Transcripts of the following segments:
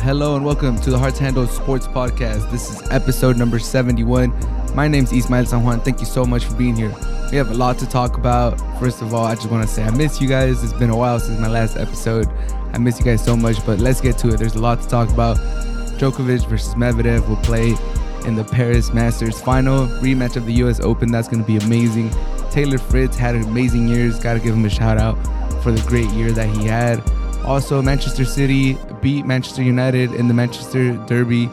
Hello and welcome to the Hard to Handle Sports Podcast. This is episode number 71. My name is Ismael San Juan. Thank you so much for being here. We have a lot to talk about. First of all, I just want to say I miss you guys. It's been a while since my last episode. I miss you guys so much, but let's get to it. There's a lot to talk about. Djokovic versus Medvedev will play in the Paris Masters final rematch of the US Open. That's going to be amazing. Taylor Fritz had an amazing years. Got to give him a shout out for the great year that he had. Also, Manchester City beat Manchester United in the Manchester Derby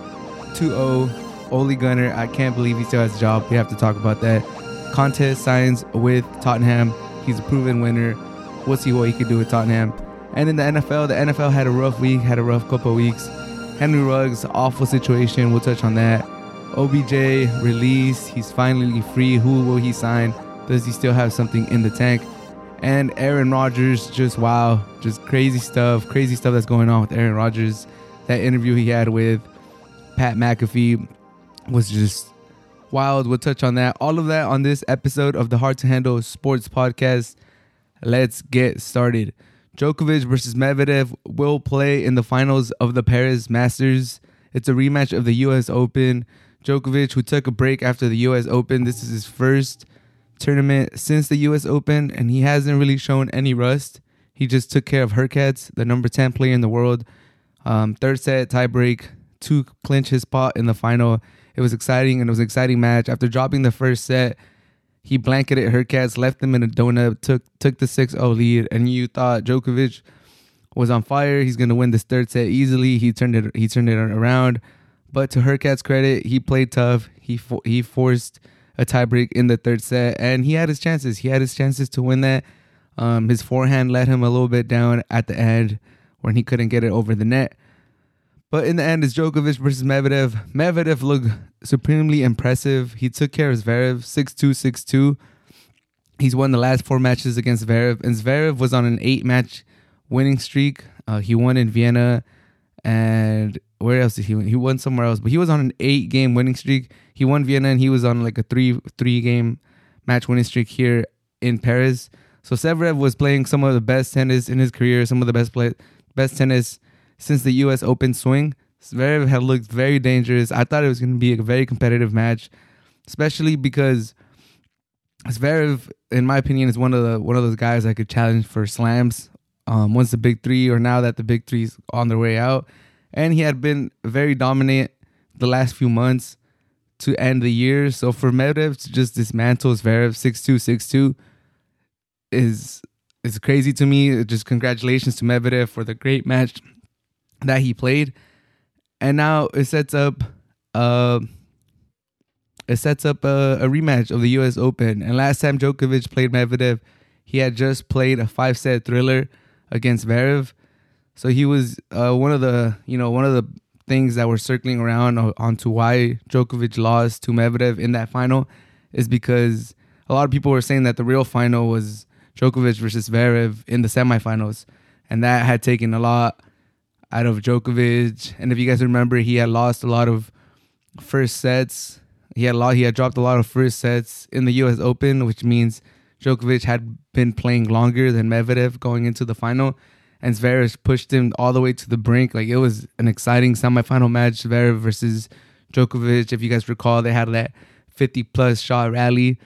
2 0. Ole Gunnar, I can't believe he still has a job. We have to talk about that. Conte signs with Tottenham. He's a proven winner. We'll see what he can do with Tottenham. And in the NFL, the NFL had a rough week, had a rough couple weeks. Henry Ruggs, awful situation. We'll touch on that. OBJ released. He's finally free. Who will he sign? Does he still have something in the tank? And Aaron Rodgers, just wow, just crazy stuff, crazy stuff that's going on with Aaron Rodgers. That interview he had with Pat McAfee was just wild. We'll touch on that. All of that on this episode of the Hard to Handle Sports Podcast. Let's get started. Djokovic versus Medvedev will play in the finals of the Paris Masters. It's a rematch of the US Open. Djokovic, who took a break after the US Open, this is his first tournament since the US Open, and he hasn't really shown any rust. He just took care of Hurkacz, the number 10 player in the world. Um, third set, tiebreak, to clinch his spot in the final. It was exciting, and it was an exciting match. After dropping the first set, he blanketed Hurkacz, left them in a donut, took took the 6-0 lead, and you thought Djokovic was on fire. He's gonna win this third set easily. He turned it he turned it around, but to Hurkacz's credit, he played tough. He fo- he forced a tiebreak in the third set, and he had his chances. He had his chances to win that. Um, his forehand let him a little bit down at the end when he couldn't get it over the net. But in the end, it's Djokovic versus Medvedev. Medvedev looked supremely impressive. He took care of Zverev 6 2 6 2. He's won the last four matches against Zverev, and Zverev was on an eight match winning streak. Uh, he won in Vienna, and where else did he win? He won somewhere else, but he was on an eight game winning streak. He won Vienna, and he was on like a three three game match winning streak here in Paris. So Zverev was playing some of the best tennis in his career, some of the best play, best tennis since the U.S. Open swing. Zverev had looked very dangerous. I thought it was going to be a very competitive match, especially because Zverev, in my opinion, is one of the one of those guys that could challenge for slams um, once the big three or now that the big three's on their way out. And he had been very dominant the last few months to end the year. So for Medvedev to just dismantle Zverev six two six two is is crazy to me. Just congratulations to Medvedev for the great match that he played, and now it sets up uh, it sets up a, a rematch of the U.S. Open. And last time Djokovic played Medvedev, he had just played a five set thriller against Zverev, so he was uh, one of the you know one of the things that were circling around onto why Djokovic lost to Medvedev in that final is because a lot of people were saying that the real final was Djokovic versus Zverev in the semifinals, and that had taken a lot out of Djokovic. And if you guys remember, he had lost a lot of first sets. He had lot. He had dropped a lot of first sets in the U.S. Open, which means Djokovic had been playing longer than Medvedev going into the final, and Zverev pushed him all the way to the brink. Like it was an exciting semifinal match, Zverev versus Djokovic. If you guys recall, they had that 50 plus shot rally.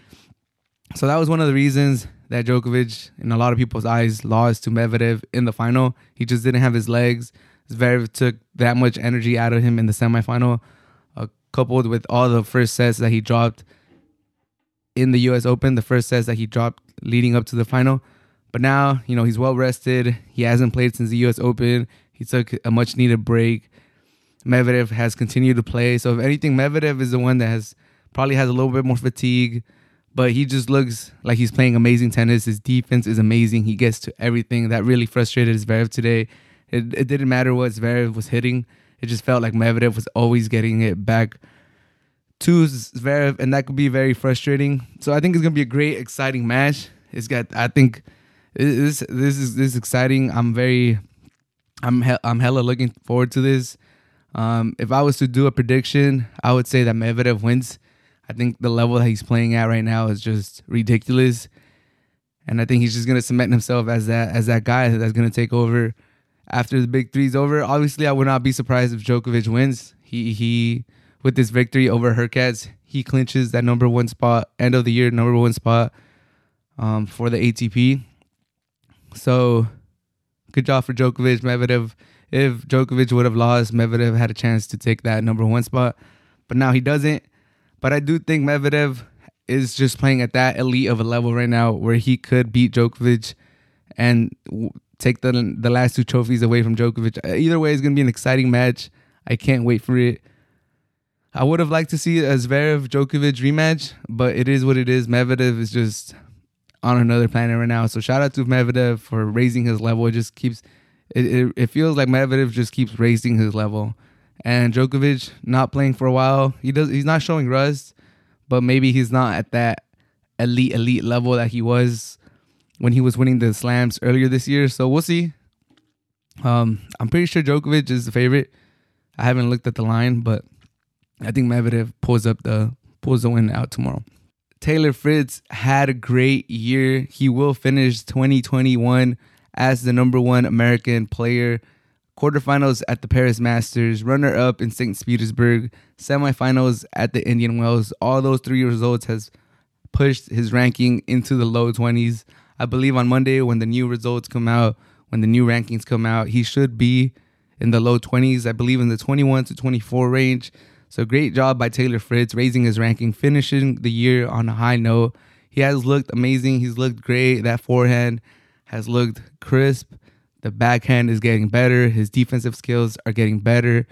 So that was one of the reasons that Djokovic, in a lot of people's eyes, lost to Medvedev in the final. He just didn't have his legs. Zverev took that much energy out of him in the semifinal, uh, coupled with all the first sets that he dropped in the U.S. Open, the first sets that he dropped leading up to the final. But now, you know, he's well rested. He hasn't played since the U.S. Open. He took a much needed break. Medvedev has continued to play. So if anything, Medvedev is the one that has probably has a little bit more fatigue, but he just looks like he's playing amazing tennis. His defense is amazing. He gets to everything. That really frustrated Zverev today. It, it didn't matter what Zverev was hitting. It just felt like Medvedev was always getting it back to Zverev, and that could be very frustrating. So I think it's gonna be a great, exciting match. It's got, I think, this this is this is exciting. I'm very, I'm he, I'm hella looking forward to this. Um, if I was to do a prediction, I would say that Medvedev wins. I think the level that he's playing at right now is just ridiculous, and I think he's just gonna cement himself as that as that guy that's gonna take over after the big three's over. Obviously, I would not be surprised if Djokovic wins. He he with this victory over Hurkacz, he clinches that number one spot, end of the year number one spot um, for the ATP. So good job for Djokovic. Medvedev, if Djokovic would have lost, Medvedev had a chance to take that number one spot, but now he doesn't. But I do think Medvedev is just playing at that elite of a level right now where he could beat Djokovic and take the the last two trophies away from Djokovic. Either way, it's gonna be an exciting match. I can't wait for it. I would have liked to see a Zverev Djokovic rematch, but it is what it is. Medvedev is just on another planet right now. So shout out to Medvedev for raising his level. It just keeps it, it, it feels like Medvedev just keeps raising his level. And Djokovic not playing for a while. He does he's not showing rust, but maybe he's not at that elite elite level that he was when he was winning the slams earlier this year. So we'll see. Um, I'm pretty sure Djokovic is the favorite. I haven't looked at the line, but I think Medvedev pulls up the pulls the win out tomorrow. Taylor Fritz had a great year. He will finish 2021 as the number one American player. Quarterfinals at the Paris Masters, runner up in St. Petersburg, semifinals at the Indian Wells. All those three results has pushed his ranking into the low 20s. I believe on Monday when the new results come out, when the new rankings come out, he should be in the low 20s. I believe in the 21 to 24 range. So great job by Taylor Fritz raising his ranking, finishing the year on a high note. He has looked amazing. He's looked great. That forehand has looked crisp. The backhand is getting better. His defensive skills are getting better.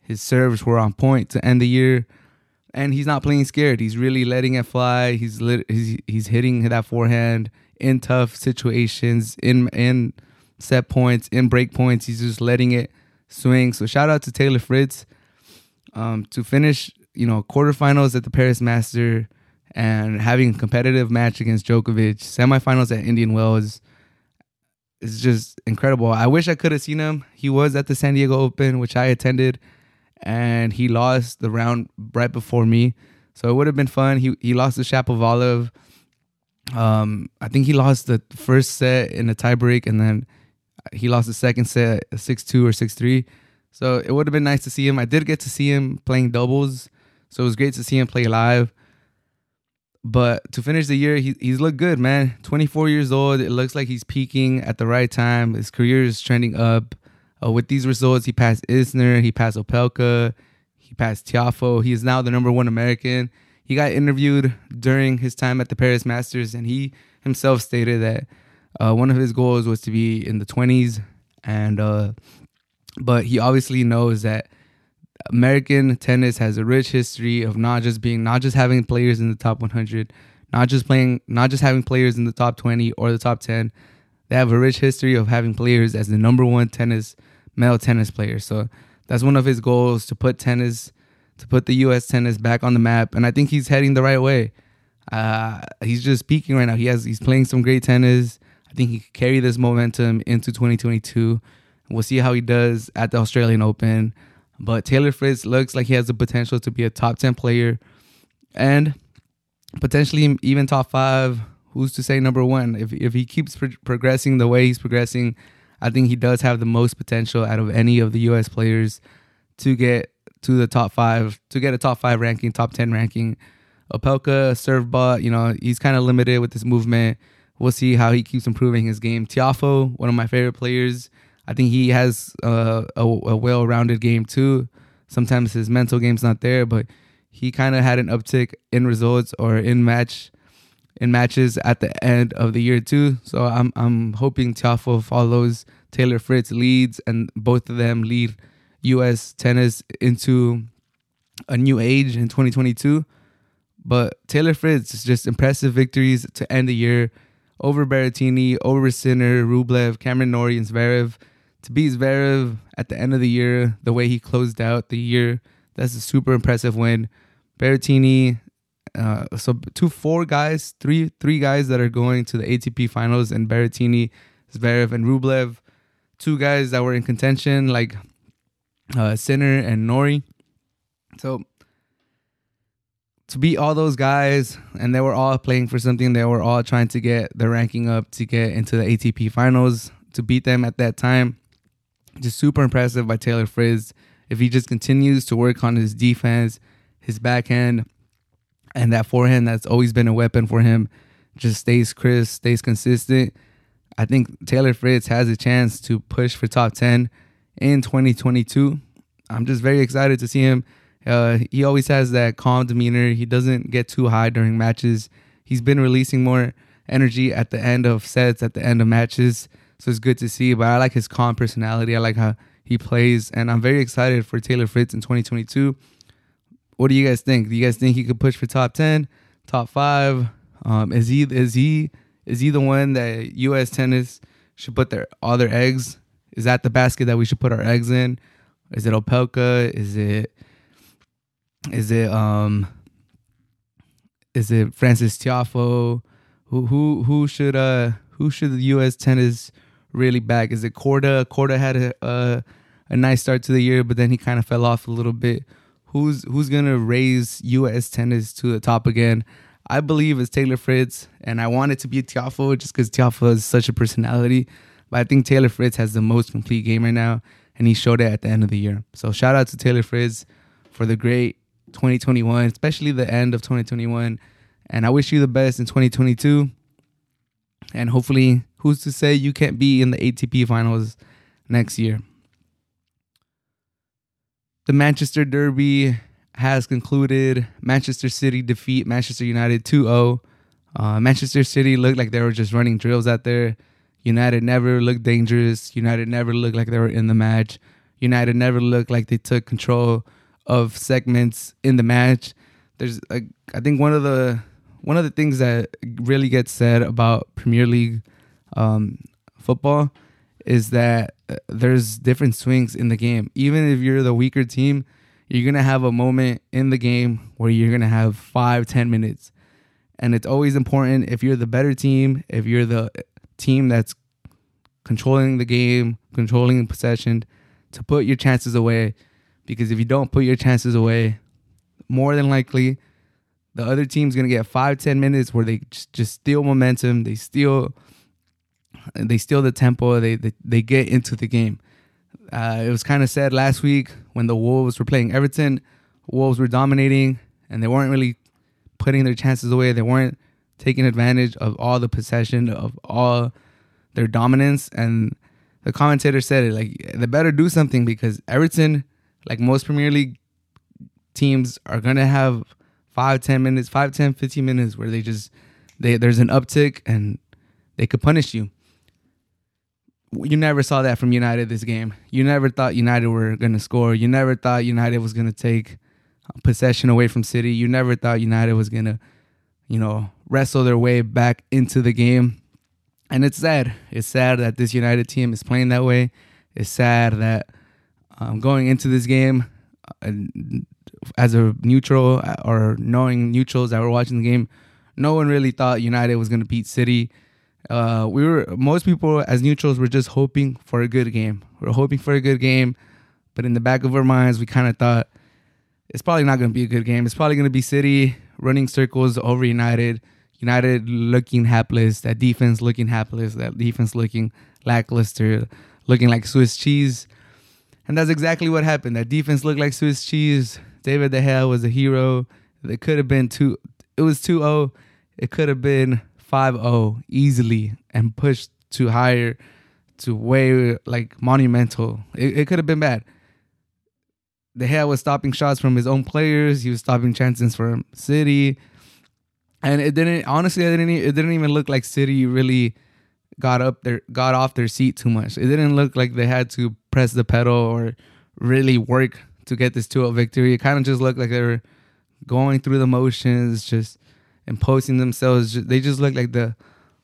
His serves were on point to end the year. And he's not playing scared. He's really letting it fly. He's lit, he's, he's hitting that forehand in tough situations, in in set points, in break points. He's just letting it swing. So shout out to Taylor Fritz um, to finish, you know, quarterfinals at the Paris Master and having a competitive match against Djokovic, semifinals at Indian Wells is just incredible. I wish I could have seen him. He was at the San Diego Open, which I attended, and he lost the round right before me. So it would have been fun. He he lost to Shapovalov. Um, I think he lost the first set in a tiebreak, and then he lost the second set six two or six three. So it would have been nice to see him. I did get to see him playing doubles, so it was great to see him play live. But to finish the year, he, he's looked good, man. 24 years old. It looks like he's peaking at the right time. His career is trending up. Uh, with these results, he passed Isner, he passed Opelka, he passed Tiafoe. He is now the number one American. He got interviewed during his time at the Paris Masters, and he himself stated that uh, one of his goals was to be in the 20s. And uh, but he obviously knows that American tennis has a rich history of not just being not just having players in the top 100, not just playing not just having players in the top 20 or the top 10. They have a rich history of having players as the number one tennis male tennis player. So that's one of his goals to put tennis to put the U.S. tennis back on the map, and I think he's heading the right way. Uh, he's just peaking right now. He has he's playing some great tennis. I think he could carry this momentum into 2022. We'll see how he does at the Australian Open. But Taylor Fritz looks like he has the potential to be a top 10 player and potentially even top five. Who's to say number one? If, if he keeps pro- progressing the way he's progressing, I think he does have the most potential out of any of the U.S. players to get to the top five, to get a top five ranking, top 10 ranking. Opelka, serve bot, you know, he's kind of limited with his movement. We'll see how he keeps improving his game. Tiafoe, one of my favorite players, I think he has a, a well-rounded game too. Sometimes his mental game's not there, but he kind of had an uptick in results or in match in matches at the end of the year too. So I'm I'm hoping Tiafoe follows Taylor Fritz leads and both of them lead US tennis into a new age in 2022. But Taylor Fritz is just impressive victories to end the year over Berrettini, over Sinner, Rublev, Cameron Norrie, and Zverev to beat Zverev at the end of the year, the way he closed out the year, that's a super impressive win. Berrettini, uh, so two, four guys, three, three guys that are going to the ATP finals, and Berrettini, Zverev, and Rublev, two guys that were in contention, like uh, Sinner and Norrie. So to beat all those guys, and they were all playing for something. They were all trying to get the ranking up to get into the ATP finals. To beat them at that time, just super impressive by Taylor Fritz. If he just continues to work on his defense, his backhand, and that forehand that's always been a weapon for him, just stays crisp, stays consistent. I think Taylor Fritz has a chance to push for top 10 in 2022. I'm just very excited to see him. Uh, he always has that calm demeanor. He doesn't get too high during matches. He's been releasing more energy at the end of sets, at the end of matches. So it's good to see. But I like his calm personality. I like how he plays. And I'm very excited for Taylor Fritz in 2022. What do you guys think? Do you guys think he could push for top 10, top five? Um, is he is he is he the one that U.S. tennis should put their all their eggs? Is that the basket that we should put our eggs in? Is it Opelka? Is it is it um is it Francis Tiafoe? Who who who should uh who should the U.S. tennis really back? Is it Korda? Korda had a a, a nice start to the year, but then he kind of fell off a little bit. Who's who's gonna raise U.S. tennis to the top again? I believe it's Taylor Fritz, and I want it to be Tiafoe just because Tiafoe is such a personality. But I think Taylor Fritz has the most complete game right now, and he showed it at the end of the year. So shout out to Taylor Fritz for the great 2021, especially the end of 2021. And I wish you the best in 2022. And hopefully, who's to say you can't be in the ATP finals next year? The Manchester Derby has concluded. Manchester City defeat Manchester United 2 0. Uh, Manchester City looked like they were just running drills out there. United never looked dangerous. United never looked like they were in the match. United never looked like they took control of segments in the match. There's like I think one of the one of the things that really gets said about Premier League um, football is that uh, there's different swings in the game. Even if you're the weaker team, you're gonna have a moment in the game where you're gonna have five, ten minutes. And it's always important if you're the better team, if you're the team that's controlling the game, controlling possession, to put your chances away because if you don't put your chances away, more than likely the other team's gonna get five ten minutes where they just steal momentum, they steal they steal the tempo, they they, they get into the game. Uh, it was kind of sad last week when the Wolves were playing Everton. Wolves were dominating and they weren't really putting their chances away. They weren't taking advantage of all the possession of all their dominance. And the commentator said it like they better do something because Everton like most Premier League teams are gonna have five, ten minutes, five, ten, fifteen minutes where they just they there's an uptick and they could punish you. You never saw that from United this game. You never thought United were gonna score. You never thought United was gonna take possession away from City. You never thought United was gonna, you know, wrestle their way back into the game. And it's sad. It's sad that this United team is playing that way. It's sad that um, going into this game uh, as a neutral uh, or knowing neutrals that were watching the game, no one really thought United was going to beat City. Uh, we were most people as neutrals were just hoping for a good game. We are hoping for a good game, but in the back of our minds, we kind of thought it's probably not going to be a good game. It's probably going to be City running circles over United. United looking hapless. That defense looking hapless. That defense looking lackluster, looking like Swiss cheese. And that's exactly what happened. That defense looked like Swiss cheese. David De Gea was a hero. It could have been two. It was 2-0. It could have been 5-0 easily and pushed to higher, to way like monumental. It, it could have been bad. De Gea was stopping shots from his own players. He was stopping chances from City, and it didn't. Honestly, it didn't. It didn't even look like City really got up there, got off their seat too much. It didn't look like they had to press the pedal or really work to get this 2-0 victory. It kind of just looked like they were going through the motions, just imposing themselves. They just looked like the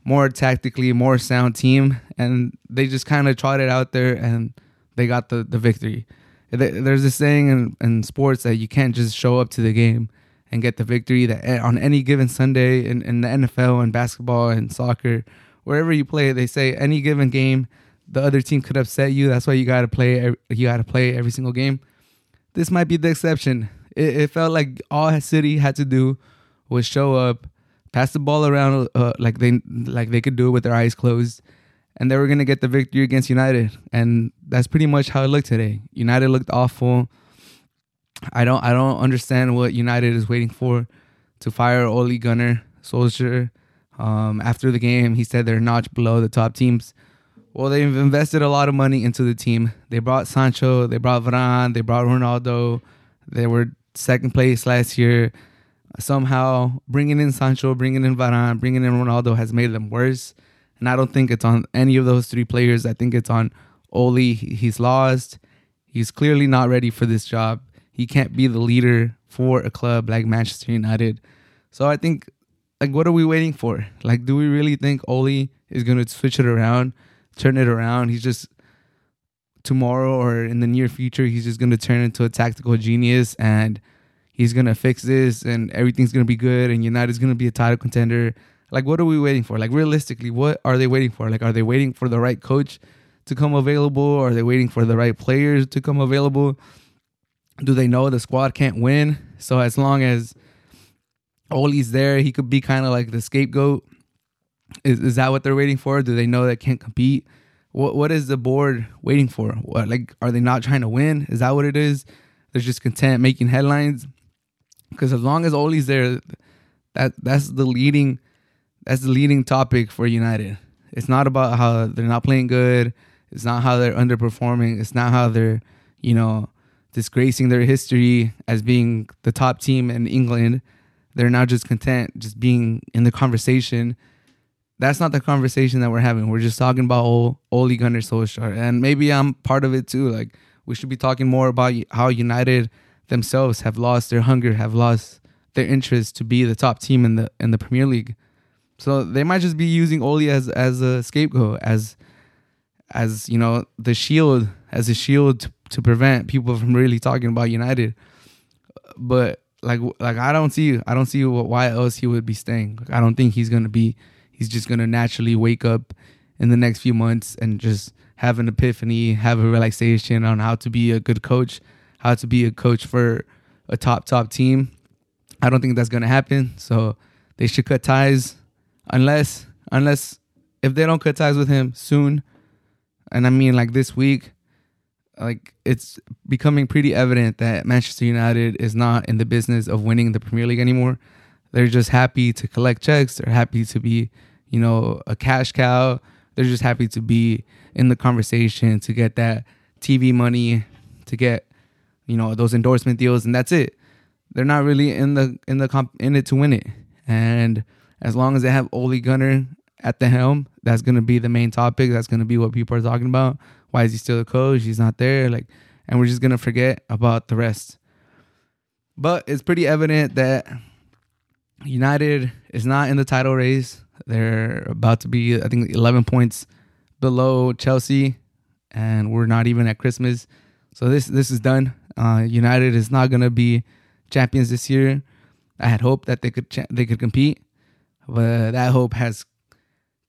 more tactically, more sound team, and they just kind of trotted out there and they got the, the victory. There's this saying in, in sports that you can't just show up to the game and get the victory. That eh, on any given Sunday in, in the NFL and basketball and soccer, wherever you play, they say any given game, the other team could upset you. That's why you got to play. You got to play every single game. This might be the exception. It, it, felt like all City had to do was show up, pass the ball around uh, like they like they could do it with their eyes closed, and they were gonna get the victory against United, and that's pretty much how it looked today. United looked awful. I don't I don't understand what United is waiting for to fire Ole Gunnar Solskjaer. Um, after the game, he said they're notch below the top teams. Well, they've invested a lot of money into the team. They brought Sancho, they brought Varane, they brought Ronaldo. They were second place last year. Somehow, bringing in Sancho, bringing in Varane, bringing in Ronaldo has made them worse. And I don't think it's on any of those three players. I think it's on Ole. He's lost. He's clearly not ready for this job. He can't be the leader for a club like Manchester United. So I think, like, what are we waiting for? Like, do we really think Ole is going to switch it around? turn it around. He's just tomorrow or in the near future, he's just gonna turn into a tactical genius and he's gonna fix this and everything's gonna be good and United's gonna be a title contender. Like, what are we waiting for? Like, realistically, what are they waiting for? Like, are they waiting for the right coach to come available? Are they waiting for the right players to come available? Do they know the squad can't win? So as long as Ole's there, he could be kind of like the scapegoat is is that what they're waiting for? Do they know they can't compete? What what is the board waiting for? What like are they not trying to win? Is that what it is? They're just content making headlines. Because as long as Ole's there, that that's the leading that's the leading topic for United. It's not about how they're not playing good. It's not how they're underperforming. It's not how they're, you know, disgracing their history as being the top team in England. They're now just content just being in the conversation that's not the conversation that we're having. We're just talking about old Ole Gunnar Solskjaer, and maybe I'm part of it too. Like we should be talking more about how United themselves have lost their hunger, have lost their interest to be the top team in the in the Premier League. So they might just be using Ole as as a scapegoat, as as you know the shield, as a shield to, to prevent people from really talking about United. But like like I don't see I don't see why else he would be staying. Like, I don't think he's gonna be he's just gonna naturally wake up in the next few months and just have an epiphany, have a relaxation on how to be a good coach, how to be a coach for a top top team. I don't think that's gonna happen. So they should cut ties unless unless if they don't cut ties with him soon, and I mean like this week, like it's becoming pretty evident that Manchester United is not in the business of winning the Premier League anymore. They're just happy to collect checks. They're happy to be you know, a cash cow. They're just happy to be in the conversation, to get that TV money, to get, you know, those endorsement deals, and that's it. They're not really in the in the comp in it to win it. And as long as they have Ole Gunnar at the helm, that's gonna be the main topic. That's gonna be what people are talking about. Why is he still a coach? He's not there. Like, and we're just gonna forget about the rest. But it's pretty evident that United is not in the title race. They're about to be, I think, 11 points below Chelsea, and we're not even at Christmas. So this this is done. Uh, United is not gonna be champions this year. I had hoped that they could cha- they could compete, but that hope has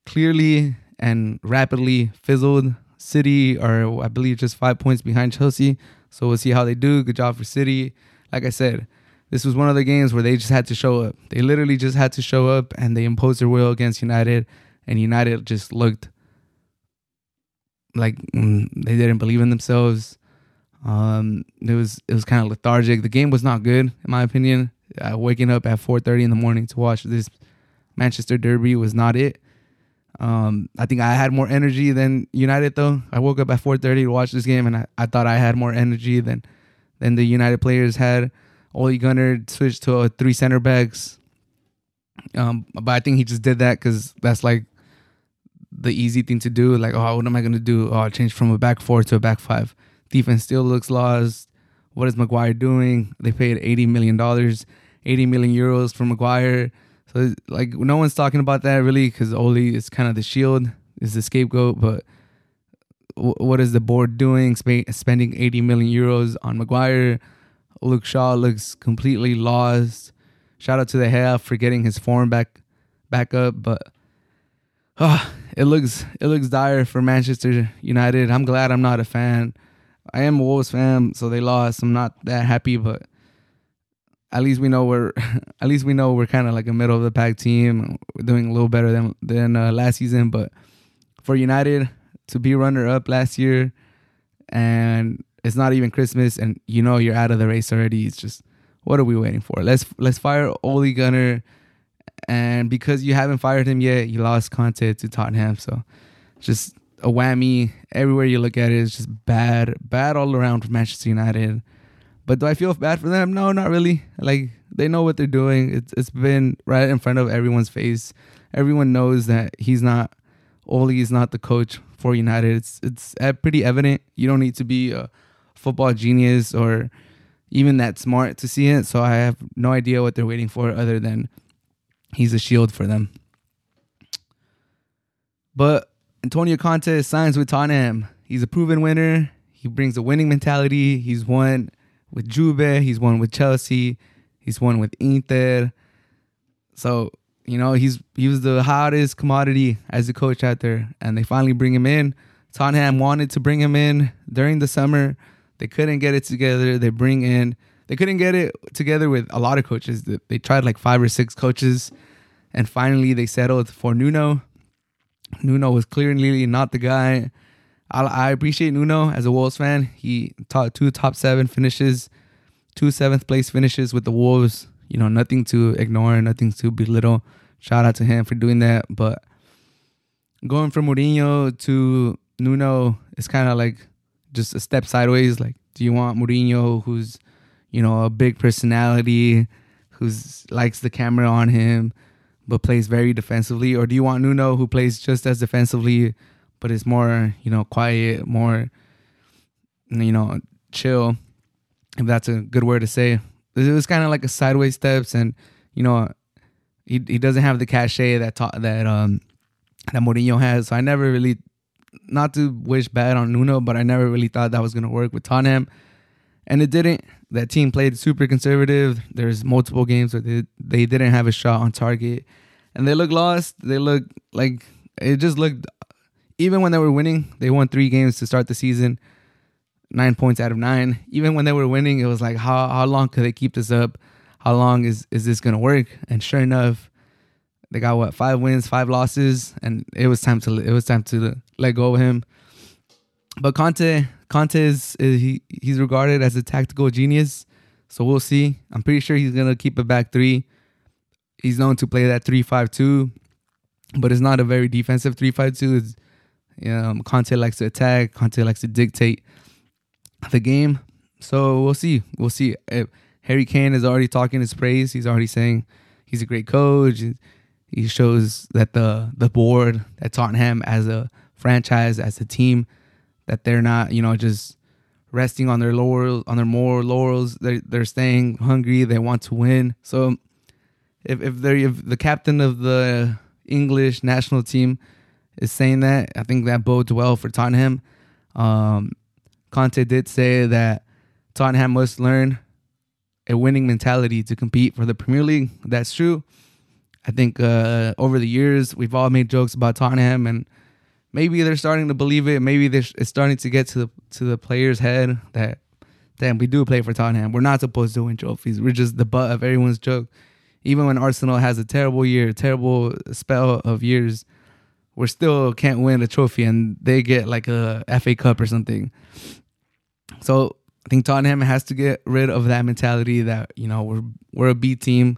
clearly and rapidly fizzled. City are, I believe, just five points behind Chelsea. So we'll see how they do. Good job for City. Like I said, this was one of the games where they just had to show up. They literally just had to show up and they imposed their will against United, and United just looked like mm, they didn't believe in themselves. Um, it was it was kind of lethargic. The game was not good, in my opinion. Uh, waking up at 4:30 in the morning to watch this Manchester Derby was not it. Um, I think I had more energy than United though. I woke up at 4:30 to watch this game, and I, I thought I had more energy than than the United players had. Ole Gunnar switched to a three center backs. Um, but I think he just did that because that's like the easy thing to do. Like, oh, what am I gonna do? Oh, change from a back four to a back five. Defense still looks lost. What is Maguire doing? They paid eighty million dollars, eighty million euros for Maguire. So like, no one's talking about that really because Ole is kind of the shield, is the scapegoat. But what is the board doing? spending eighty million euros on Maguire Luke Shaw looks completely lost. Shout out to the half for getting his form back back up, but uh, it looks it looks dire for Manchester United. I'm glad I'm not a fan. I am a Wolves fan, so they lost. I'm not that happy, but at least we know we're at least we know we're kind of like a middle of the pack team. We're doing a little better than than uh, last season, but for United to be runner up last year, and it's not even Christmas, and you know you're out of the race already. It's just what are we waiting for? Let's let's fire Ole Gunnar, and because you haven't fired him yet, you lost Conte to Tottenham. So just a whammy everywhere you look at it is just bad, bad all around for Manchester United. But do I feel bad for them? No, not really. Like they know what they're doing. It's it's been right in front of everyone's face. Everyone knows that he's not Ole is not the coach for United. It's it's pretty evident. You don't need to be a football genius or even that smart to see it. So I have no idea what they're waiting for other than he's a shield for them. But Antonio Conte signs with Tottenham. He's a proven winner. He brings a winning mentality. He's won with Juve. He's won with Chelsea. He's won with Inter. So you know he's he was the hottest commodity as a coach out there, and they finally bring him in. Tottenham wanted to bring him in during the summer. They couldn't get it together. They bring in. They couldn't get it together with a lot of coaches. They tried like five or six coaches, and finally they settled for Nuno. Nuno was clearly not the guy. I, I appreciate Nuno as a Wolves fan. He taught two top seven finishes, two seventh place finishes with the Wolves. You know, nothing to ignore, nothing to belittle. Shout out to him for doing that. But going from Mourinho to Nuno is kind of like just a step sideways. Like, do you want Mourinho, who's you know a big personality, who's likes the camera on him, but plays very defensively, or do you want Nuno, who plays just as defensively, but is more you know quiet, more you know chill, if that's a good word to say. It was kind of like a sideways steps, and you know he he doesn't have the cachet that ta- that um that Mourinho has. So I never really not to wish bad on Nuno, but I never really thought that was gonna work with Tottenham, and it didn't. That team played super conservative. There's multiple games where they they didn't have a shot on target, and they looked lost. They looked like it just looked. Even when they were winning, they won three games to start the season, nine points out of nine. Even when they were winning, it was like how how long could they keep this up? How long is is this gonna work? And sure enough, they got what five wins, five losses, and it was time to it was time to let go of him. But Conte, Conte is, is he he's regarded as a tactical genius, so we'll see. I'm pretty sure he's gonna keep it back three. He's known to play that three five two, but it's not a very defensive three five two. It's you know, Conte likes to attack. Conte likes to dictate the game. So we'll see. We'll see. Harry Kane is already talking his praise. He's already saying he's a great coach. He shows that the the board, that Tottenham as a franchise, as a team, that they're not, you know, just resting on their laurels, on their more laurels. They're they're staying hungry. They want to win. So if if they're if the captain of the English national team is saying that, I think that bodes well for Tottenham. Um, Conte did say that Tottenham must learn a winning mentality to compete for the Premier League. That's true. I think uh, over the years we've all made jokes about Tottenham, and maybe they're starting to believe it. Maybe it's starting to get to the to the players' head that damn we do play for Tottenham. We're not supposed to win trophies. We're just the butt of everyone's joke. Even when Arsenal has a terrible year, terrible spell of years, we still can't win a trophy, and they get like a FA Cup or something. So I think Tottenham has to get rid of that mentality that you know we're we're a B team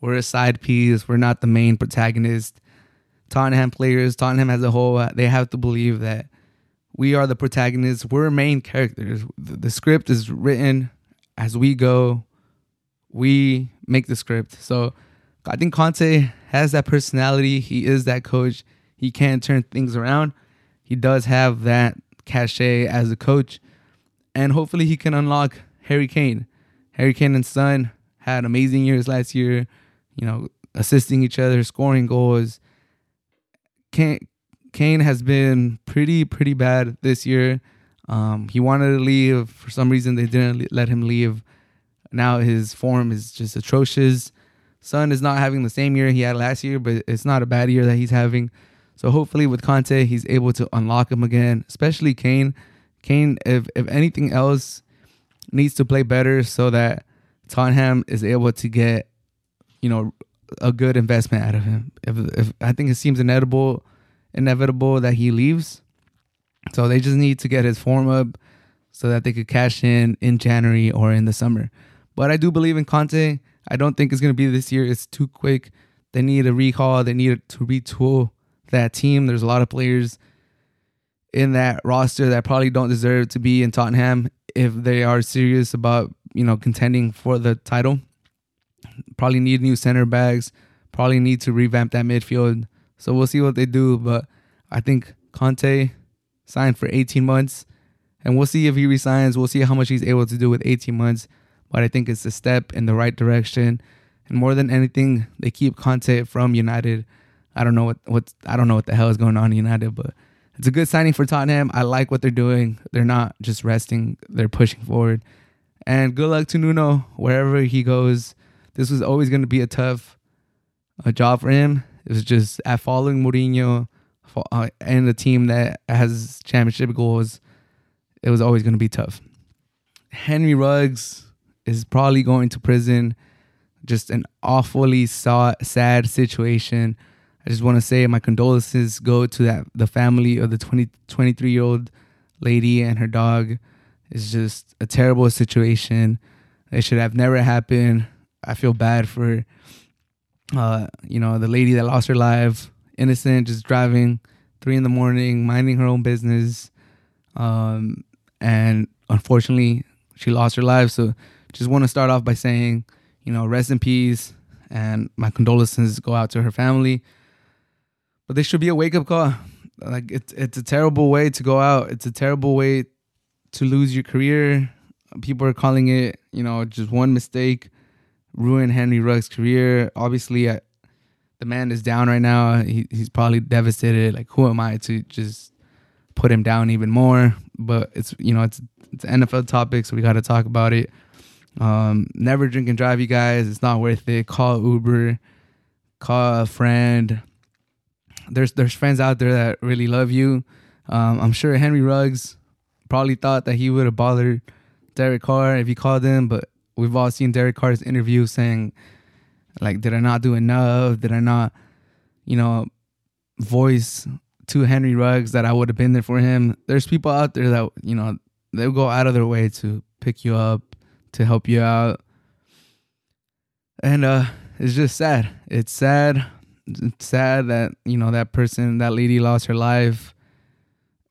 we're a side piece. We're not the main protagonist. Tottenham players, Tottenham as a whole, uh, they have to believe that we are the protagonists. We're main characters. The script is written as we go. We make the script. So I think Conte has that personality. He is that coach. He can turn things around. He does have that cachet as a coach. And hopefully he can unlock Harry Kane. Harry Kane and Son had amazing years last year you know, assisting each other, scoring goals. Kane, Kane has been pretty, pretty bad this year. Um, he wanted to leave. For some reason, they didn't let him leave. Now his form is just atrocious. Son is not having the same year he had last year, but it's not a bad year that he's having. So hopefully with Conte, he's able to unlock him again, especially Kane. Kane, if if anything else, needs to play better so that Tottenham is able to get you know, a good investment out of him. If, if I think it seems inevitable, inevitable that he leaves. So they just need to get his form up so that they could cash in in January or in the summer. But I do believe in Conte. I don't think it's going to be this year. It's too quick. They need a recall. They need to retool that team. There's a lot of players in that roster that probably don't deserve to be in Tottenham if they are serious about, you know, contending for the title. Probably need new center backs. Probably need to revamp that midfield. So we'll see what they do. But I think Conte signed for 18 months. And we'll see if he resigns. We'll see how much he's able to do with 18 months. But I think it's a step in the right direction. And more than anything, they keep Conte from United. I don't know what what I don't know what the hell is going on in United, but it's a good signing for Tottenham. I like what they're doing. They're not just resting; they're pushing forward. And good luck to Nuno wherever he goes. This was always going to be a tough a job for him. It was just at following Mourinho uh, and a team that has championship goals. It was always going to be tough. Henry Ruggs is probably going to prison. Just an awfully sad situation. I just want to say my condolences go to that the family of the 20, 23 year old lady and her dog. It's just a terrible situation. It should have never happened. I feel bad for uh, you know, the lady that lost her life, innocent, just driving three in the morning, minding her own business. Um, and unfortunately, she lost her life. So just want to start off by saying, you know, rest in peace and my condolences go out to her family. But this should be a wake up call. Like it's it's a terrible way to go out. It's a terrible way to lose your career. People are calling it, you know, just one mistake ruin Henry Ruggs' career. Obviously, I, the man is down right now. He, he's probably devastated. Like, who am I to just put him down even more? But it's you know it's it's NFL topic, so we got to talk about it. Um, never drink and drive, you guys. It's not worth it. Call Uber, call a friend. There's there's friends out there that really love you. Um, I'm sure Henry Ruggs probably thought that he would have bothered Derek Carr if he called him, but we've all seen Derek Carr's interview saying, like, did I not do enough? Did I not, you know, voice to Henry Ruggs that I would have been there for him? There's people out there that, you know, they'll go out of their way to pick you up, to help you out. And uh it's just sad. It's sad. It's sad that, you know, that person, that lady lost her life.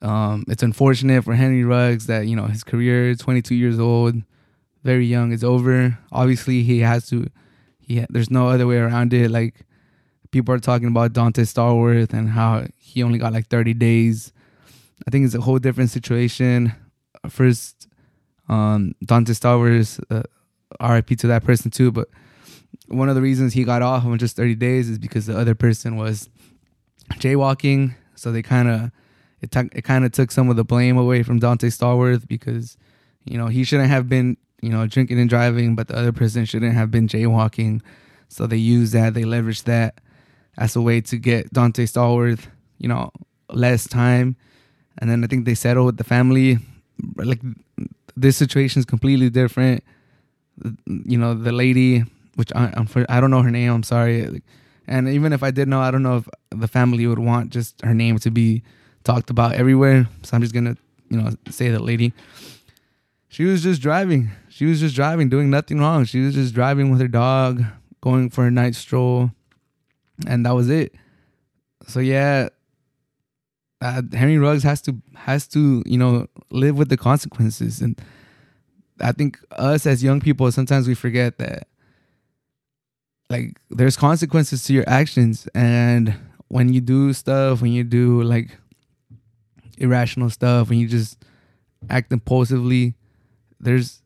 Um, it's unfortunate for Henry Ruggs that, you know, his career, 22 years old, very young is over. Obviously, he has to. He there's no other way around it. Like people are talking about Donté Stallworth and how he only got like 30 days. I think it's a whole different situation. First, um, Donté Stallworth, uh, RIP to that person too. But one of the reasons he got off on just 30 days is because the other person was jaywalking. So they kind of it, t- it kind of took some of the blame away from Donté Stallworth because you know he shouldn't have been you know, drinking and driving, but the other person shouldn't have been jaywalking. So they use that, they leverage that as a way to get Donté Stallworth, you know, less time. And then I think they settled with the family. Like this situation is completely different. You know, the lady, which I, I'm, I don't know her name. I'm sorry. And even if I did know, I don't know if the family would want just her name to be talked about everywhere. So I'm just gonna, you know, say the lady. She was just driving. She was just driving, doing nothing wrong. She was just driving with her dog, going for a night stroll, and that was it. So yeah, uh, Henry Ruggs has to has to you know live with the consequences, and I think us as young people sometimes we forget that like there's consequences to your actions, and when you do stuff, when you do like irrational stuff, when you just act impulsively, there's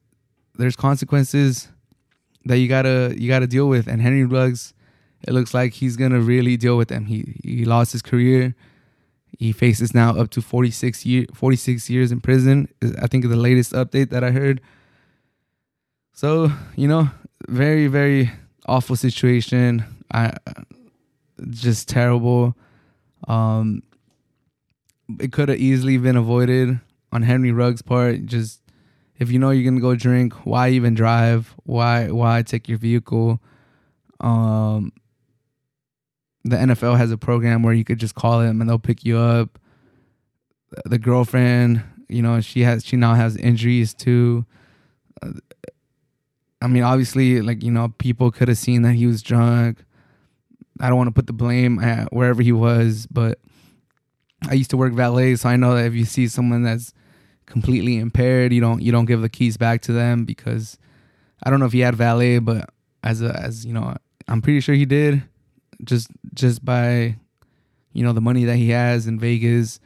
there's consequences that you gotta you gotta deal with. And Henry Ruggs, it looks like he's gonna really deal with them. He he lost his career. He faces now up to 46 year 46 years in prison. I think the latest update that I heard. So you know, very very awful situation. I just terrible. Um, it could have easily been avoided on Henry Ruggs' part. Just if you know you're gonna go drink, why even drive? Why why take your vehicle? Um, the NFL has a program where you could just call them and they'll pick you up. The girlfriend, you know, she has she now has injuries too. I mean, obviously, like you know, people could have seen that he was drunk. I don't want to put the blame at wherever he was, but I used to work valet, so I know that if you see someone that's completely impaired, you don't you don't give the keys back to them because I don't know if he had valet, but as a as you know, I'm pretty sure he did just just by you know the money that he has in Vegas.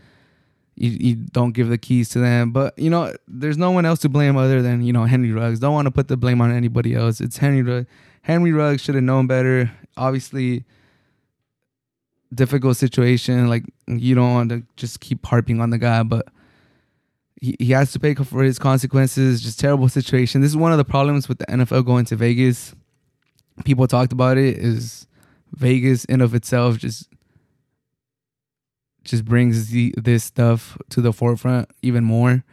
You, you don't give the keys to them, but you know there's no one else to blame other than you know Henry Ruggs. Don't want to put the blame on anybody else. It's Henry Ruggs. Henry Ruggs should have known better. Obviously, difficult situation. Like you don't want to just keep harping on the guy, but he, he has to pay for his consequences. Just terrible situation. This is one of the problems with the NFL going to Vegas. People talked about it. Is Vegas in of itself just just brings the, this stuff to the forefront even more.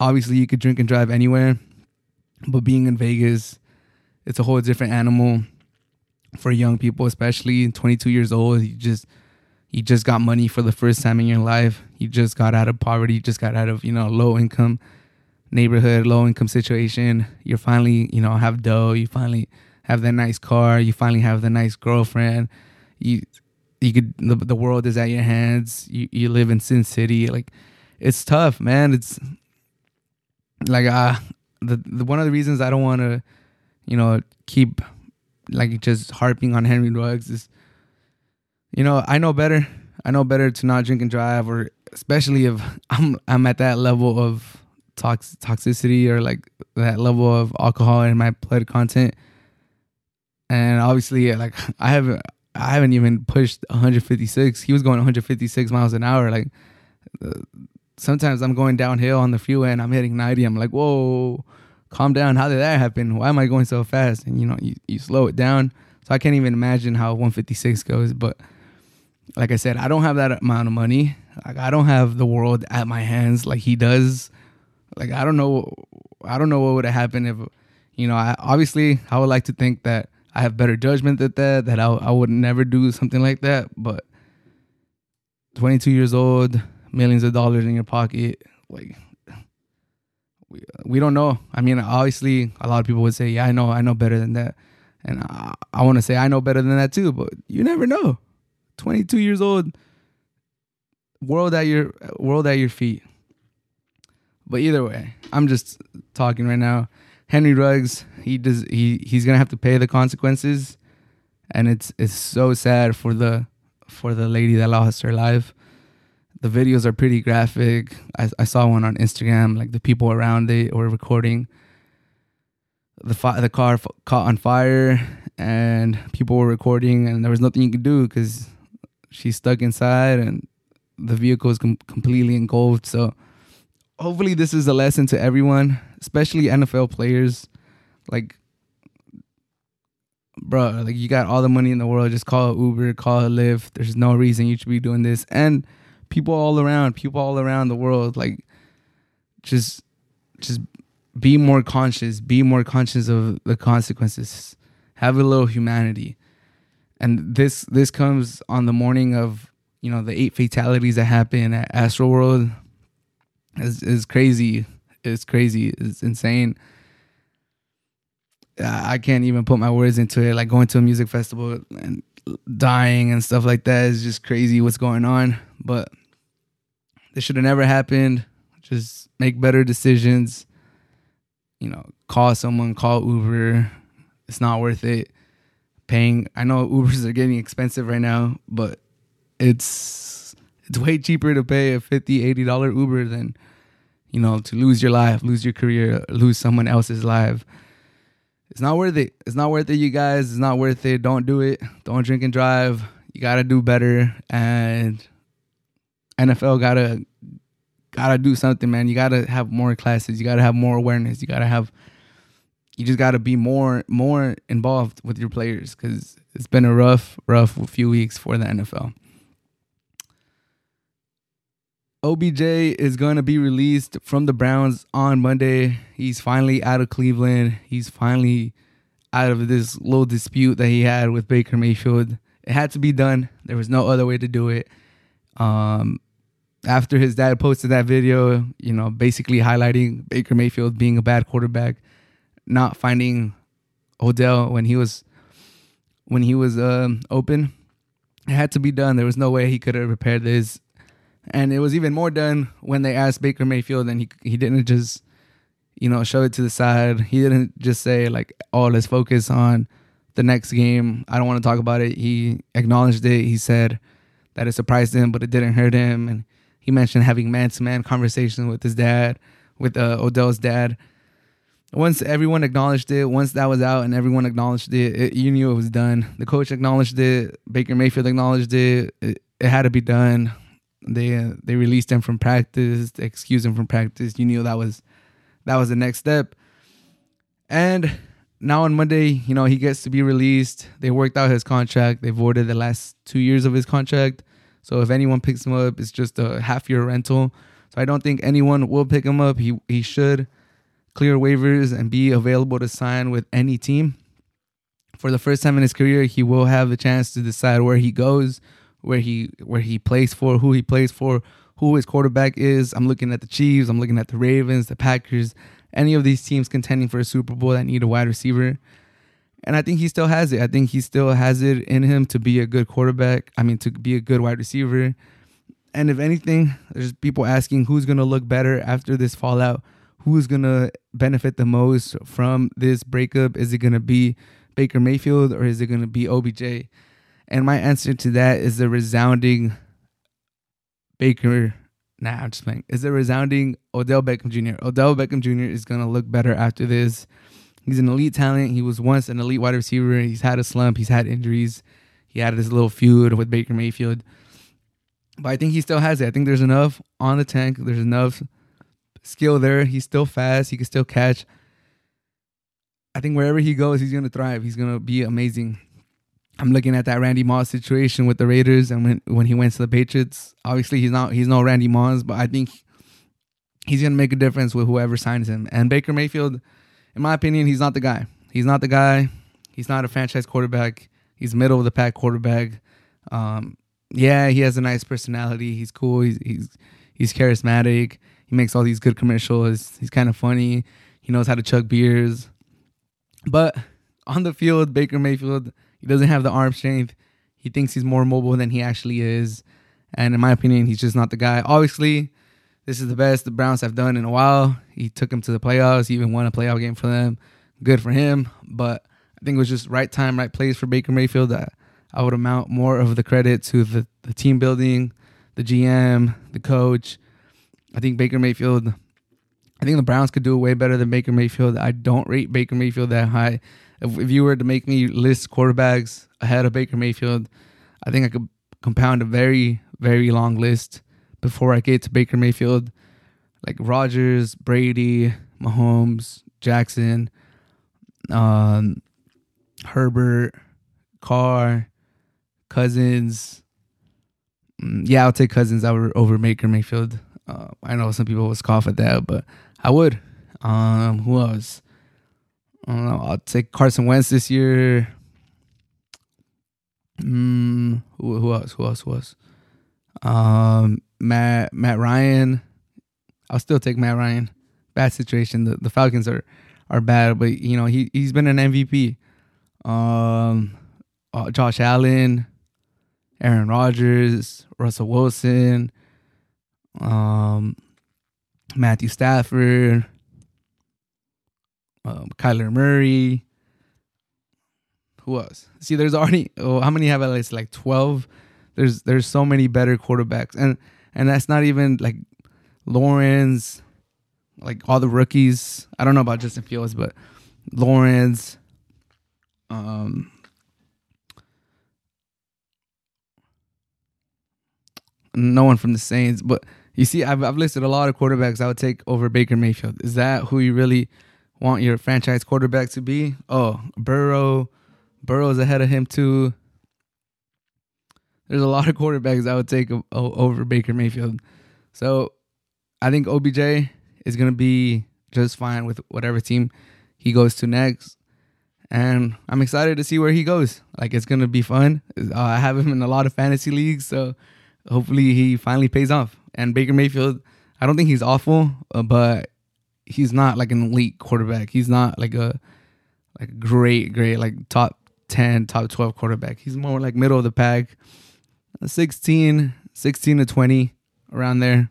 Obviously, you could drink and drive anywhere, but being in Vegas, it's a whole different animal for young people, especially 22 years old. You just you just got money for the first time in your life. You just got out of poverty. You just got out of you know low income neighborhood, low income situation. You're finally you know have dough. You finally have that nice car. You finally have the nice girlfriend. You you could the, the world is at your hands. You you live in Sin City. Like it's tough, man. It's like uh the, the one of the reasons I don't want to you know keep like just harping on Henry Ruggs is you know I know better. I know better to not drink and drive, or especially if I'm I'm at that level of tox toxicity or like that level of alcohol in my blood content and obviously like I haven't I haven't even pushed 156. He was going 156 miles an hour. Like uh, sometimes I'm going downhill on the freeway and I'm hitting 90. I'm like, whoa, calm down. How did that happen? Why am I going so fast? And you know, you, you slow it down. So I can't even imagine how 156 goes. But like I said, I don't have that amount of money. Like I don't have the world at my hands like he does. Like I don't know. I don't know what would have happened if, you know, I, obviously I would like to think that I have better judgment than that. That I I would never do something like that. But 22 years old, millions of dollars in your pocket, like we we don't know. I mean, obviously, a lot of people would say, "Yeah, I know, I know better than that," and I, I want to say I know better than that too. But you never know. 22 years old, world at your world at your feet. But either way, I'm just talking right now. Henry Ruggs, he does he he's gonna have to pay the consequences, and it's it's so sad for the for the lady that lost her life. The videos are pretty graphic. I, I saw one on Instagram. Like the people around it were recording. The fi- the car f- caught on fire, and people were recording, and there was nothing you could do because she's stuck inside, and the vehicle is com- completely engulfed. So hopefully this is a lesson to everyone, especially NFL players. Like, bro, like you got all the money in the world. Just call Uber, call a Lyft. There's no reason you should be doing this. And people all around, people all around the world, like, just, just be more conscious. Be more conscious of the consequences. Have a little humanity. And this this comes on the morning of you know the eight fatalities that happened at Astroworld is is crazy. It's crazy. It's insane. I can't even put my words into it. Like going to a music festival and dying and stuff like that is just crazy. What's going on? But this should have never happened. Just make better decisions. You know, call someone, call Uber. It's not worth it. Paying. I know Ubers are getting expensive right now, but it's it's way cheaper to pay a 50 80 dollar Uber than you know, to lose your life, lose your career, lose someone else's life. It's not worth it. It's not worth it, you guys. It's not worth it. Don't do it. Don't drink and drive. You gotta do better. And NFL gotta gotta do something, man. You gotta have more classes. You gotta have more awareness. You gotta have. You just gotta be more more involved with your players because it's been a rough rough few weeks for the NFL. OBJ is going to be released from the Browns on Monday. He's finally out of Cleveland. He's finally out of this little dispute that he had with Baker Mayfield It had to be done. There was no other way to do it. Um, after his dad posted that video, you know, basically highlighting Baker Mayfield being a bad quarterback, not finding Odell when he was when he was um, open, it had to be done. There was no way he could have repaired this, and it was even more done when they asked Baker Mayfield, and he he didn't just you know show it to the side. He didn't just say like, "Oh, let's focus on the next game." I don't want to talk about it. He acknowledged it. He said that it surprised him, but it didn't hurt him, and he mentioned having man to man conversations with his dad, with uh, Odell's dad. Once everyone acknowledged it, once that was out and everyone acknowledged it, it you knew it was done. The coach acknowledged it. Baker Mayfield acknowledged it. It, it had to be done. They they released him from practice, excused him from practice. You knew that was that was the next step. And now on Monday, you know, he gets to be released. They worked out his contract. They voided the last two years of his contract. So if anyone picks him up, it's just a half year rental. So I don't think anyone will pick him up. He he should clear waivers and be available to sign with any team. For the first time in his career, he will have the chance to decide where he goes, where he where he plays for, who he plays for, who his quarterback is. I'm looking at the Chiefs, I'm looking at the Ravens, the Packers, any of these teams contending for a Super Bowl that need a wide receiver. And I think he still has it. I think he still has it in him to be a good quarterback. I mean, to be a good wide receiver. And if anything, there's people asking who's going to look better after this fallout. Who's going to benefit the most from this breakup? Is it going to be Baker Mayfield or is it going to be OBJ? And my answer to that is the resounding Baker. Nah, I'm just playing. Is a resounding Odell Beckham Jr. Odell Beckham Jr. is going to look better after this. He's an elite talent. He was once an elite wide receiver. He's had a slump. He's had injuries. He had this little feud with Baker Mayfield. But I think he still has it. I think there's enough on the tank. There's enough skill there. He's still fast. He can still catch. I think wherever he goes, he's gonna thrive. He's gonna be amazing. I'm looking at that Randy Moss situation with the Raiders, and when when he went to the Patriots, obviously he's not he's no Randy Moss, but I think he's gonna make a difference with whoever signs him. And Baker Mayfield, in my opinion, he's not the guy. He's not the guy. He's not a franchise quarterback. He's middle of the pack quarterback. Um, yeah, he has a nice personality. He's cool. He's he's he's charismatic. He makes all these good commercials. He's kind of funny. He knows how to chug beers. But on the field, Baker Mayfield, he doesn't have the arm strength. He thinks he's more mobile than he actually is. And in my opinion, he's just not the guy. Obviously, this is the best the Browns have done in a while. He took him to the playoffs. He even won a playoff game for them. Good for him. But I think it was just right time, right place for Baker Mayfield. That I would amount more of the credit to the, the team building, the GM, the coach. I think Baker Mayfield I think the Browns could do it way better than Baker Mayfield. I don't rate Baker Mayfield that high. If, you were to make me list quarterbacks ahead of Baker Mayfield, I think I could compound a very, very long list before I get to Baker Mayfield. Like Rodgers, Brady, Mahomes, Jackson, um, Herbert, Carr, Cousins. Mm, yeah, I'll take Cousins over, over Baker Mayfield. Uh, I know some people will scoff at that, but I would. Um, who else? I don't know. I'll take Carson Wentz this year. Mm, who, who else? Who else? Else? Um, Matt Matt Ryan. I'll still take Matt Ryan. Bad situation. The the Falcons are are bad, but you know he he's been an MVP. Um, uh, Josh Allen, Aaron Rodgers, Russell Wilson, um, Matthew Stafford, um, Kyler Murray. Who else? See, there's already oh, how many have I listed? Like twelve. There's there's so many better quarterbacks, and and that's not even like Lawrence, like all the rookies. I don't know about Justin Fields, but Lawrence, um, no one from the Saints, but you see, I've, I've listed a lot of quarterbacks I would take over Baker Mayfield. Is that who you really want your franchise quarterback to be? Oh, Burrow. Burrow's ahead of him too. There's a lot of quarterbacks I would take over Baker Mayfield. So I think OBJ is going to be just fine with whatever team he goes to next. and I'm excited to see where he goes. Like it's gonna be fun. Uh, I have him in a lot of fantasy leagues, so hopefully he finally pays off. And Baker Mayfield, I don't think he's awful, uh, but he's not like an elite quarterback. He's not like a like great, great like top ten, top twelve quarterback. He's more like middle of the pack, 16, 16 to twenty around there.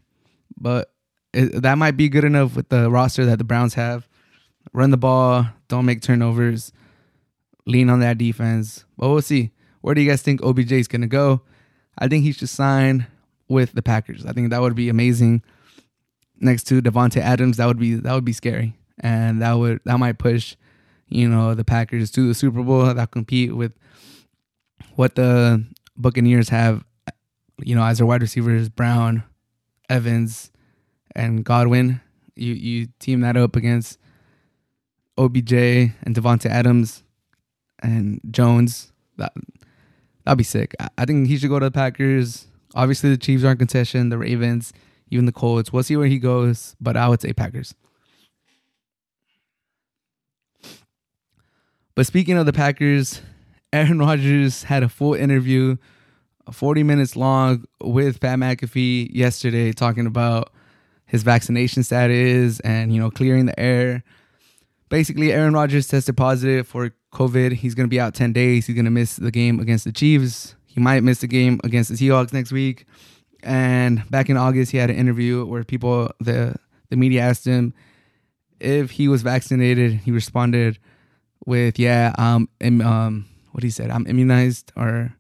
But it, that might be good enough with the roster that the Browns have. Run the ball, don't make turnovers lean on that defense. But we'll see. Where do you guys think OBJ is to go? I think he should sign with the Packers. I think that would be amazing. Next to Davante Adams, that would be that would be scary, and that would that might push, you know, the Packers to the Super Bowl. That compete with what the Buccaneers have, you know, as their wide receivers: Brown, Evans, and Godwin. You you team that up against OBJ and Davante Adams and Jones. That that'd be sick. I, I think he should go to the Packers. Obviously, the Chiefs are in contention. The Ravens, even the Colts. We'll see where he goes, but I would say Packers. But speaking of the Packers, Aaron Rodgers had a full interview, 40 minutes long, with Pat McAfee yesterday, talking about his vaccination status and you know clearing the air. Basically, Aaron Rodgers tested positive for COVID. He's going to be out 10 days. He's going to miss the game against the Chiefs. He might miss the game against the Seahawks next week. And back in August, he had an interview where people, the, the media asked him if he was vaccinated. He responded with, yeah, um, um, what he said, I'm immunized or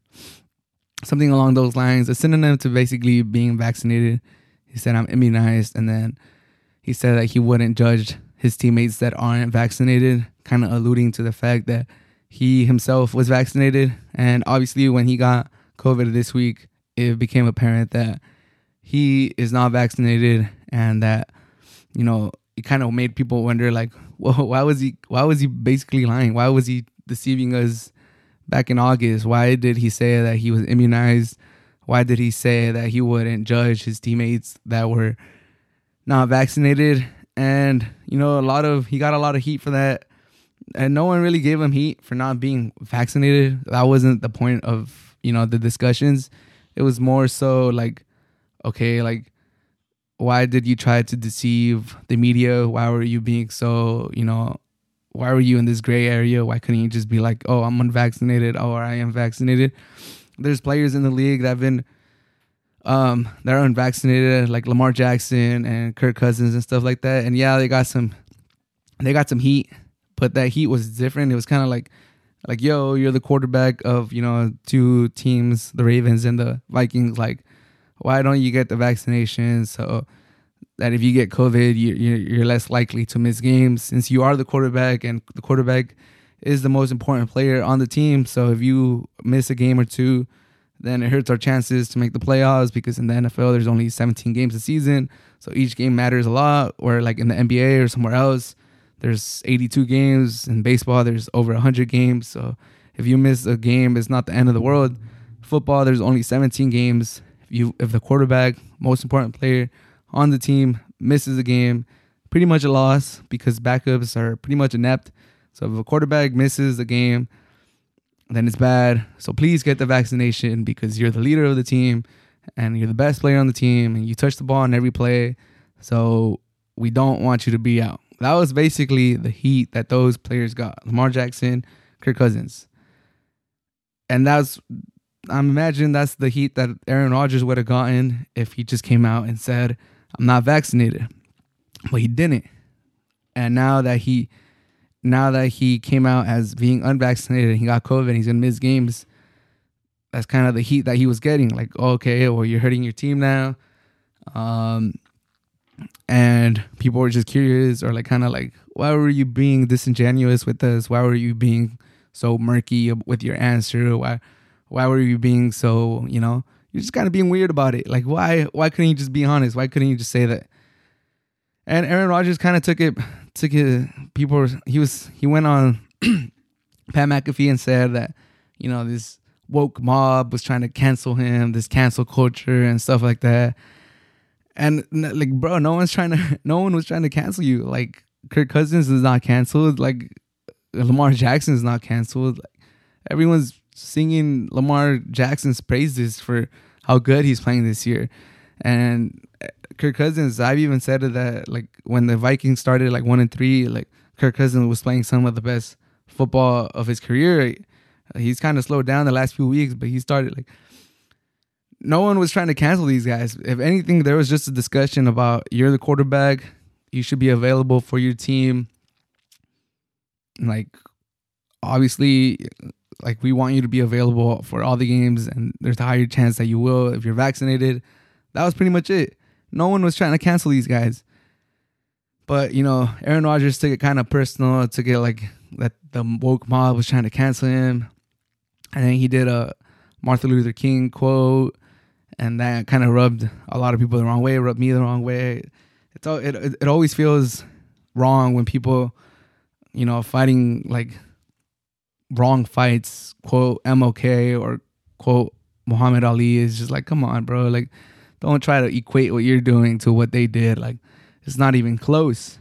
something along those lines, a synonym to basically being vaccinated. He said, I'm immunized. And then he said that he wouldn't judge his teammates that aren't vaccinated, kind of alluding to the fact that he himself was vaccinated. And obviously, when he got COVID this week, it became apparent that he is not vaccinated and that, you know, it kind of made people wonder, like, well, why was he, why was he basically lying? Why was he deceiving us back in August? Why did he say that he was immunized? Why did he say that he wouldn't judge his teammates that were not vaccinated? and you know a lot of he got a lot of heat for that and no one really gave him heat for not being vaccinated that wasn't the point of you know the discussions it was more so like okay like why did you try to deceive the media why were you being so you know why were you in this gray area why couldn't you just be like oh i'm unvaccinated or i am vaccinated there's players in the league that have been um, that are unvaccinated, like Lamar Jackson and Kirk Cousins and stuff like that. And yeah, they got some, they got some heat, but that heat was different. It was kind of like, like, yo, you're the quarterback of you know two teams, the Ravens and the Vikings. Like, why don't you get the vaccination so that if you get COVID, you, you're less likely to miss games since you are the quarterback and the quarterback is the most important player on the team. So if you miss a game or two then it hurts our chances to make the playoffs because in the NFL there's only 17 games a season, so each game matters a lot. Or like in the NBA or somewhere else, there's 82 games. In baseball, there's over 100 games. So if you miss a game, it's not the end of the world. Football, there's only 17 games. If you if the quarterback, most important player on the team, misses a game, pretty much a loss because backups are pretty much inept. So if a quarterback misses a game, then it's bad. So please get the vaccination because you're the leader of the team and you're the best player on the team and you touch the ball on every play. So we don't want you to be out. That was basically the heat that those players got. Lamar Jackson, Kirk Cousins. And that's I'm imagining that's the heat that Aaron Rodgers would have gotten if he just came out and said, I'm not vaccinated. But he didn't. And now that he now that he came out as being unvaccinated and he got COVID and he's gonna miss games, that's kind of the heat that he was getting. Like, okay, well, you're hurting your team now. Um, and people were just curious or like kind of like, why were you being disingenuous with us? Why were you being so murky with your answer? Why, why were you being so, you know, you're just kind of being weird about it. Like, why, why couldn't you just be honest? Why couldn't you just say that? And Aaron Rodgers kind of took it took it. People he was he went on Pat McAfee and said that you know this woke mob was trying to cancel him, this cancel culture and stuff like that. And like, bro, no one's trying to, no one was trying to cancel you. Like, Kirk Cousins is not canceled. Like, Lamar Jackson is not canceled. Like everyone's singing Lamar Jackson's praises for how good he's playing this year. And uh, Kirk Cousins, I've even said that like when the Vikings started like one and three, like Kirk Cousins was playing some of the best football of his career. He's kind of slowed down the last few weeks, but he started like no one was trying to cancel these guys. If anything, there was just a discussion about you're the quarterback, you should be available for your team. Like obviously like we want you to be available for all the games and there's a higher chance that you will if you're vaccinated. That was pretty much it. No one was trying to cancel these guys. But, you know, Aaron Rodgers took it kind of personal, took it like that the woke mob was trying to cancel him. And then he did a Martin Luther King quote, and that kind of rubbed a lot of people the wrong way, rubbed me the wrong way. It's all, it, it always feels wrong when people, you know, fighting like wrong fights, quote MLK or quote Muhammad Ali is just like, come on, bro. Like, don't try to equate what you're doing to what they did. Like, it's not even close.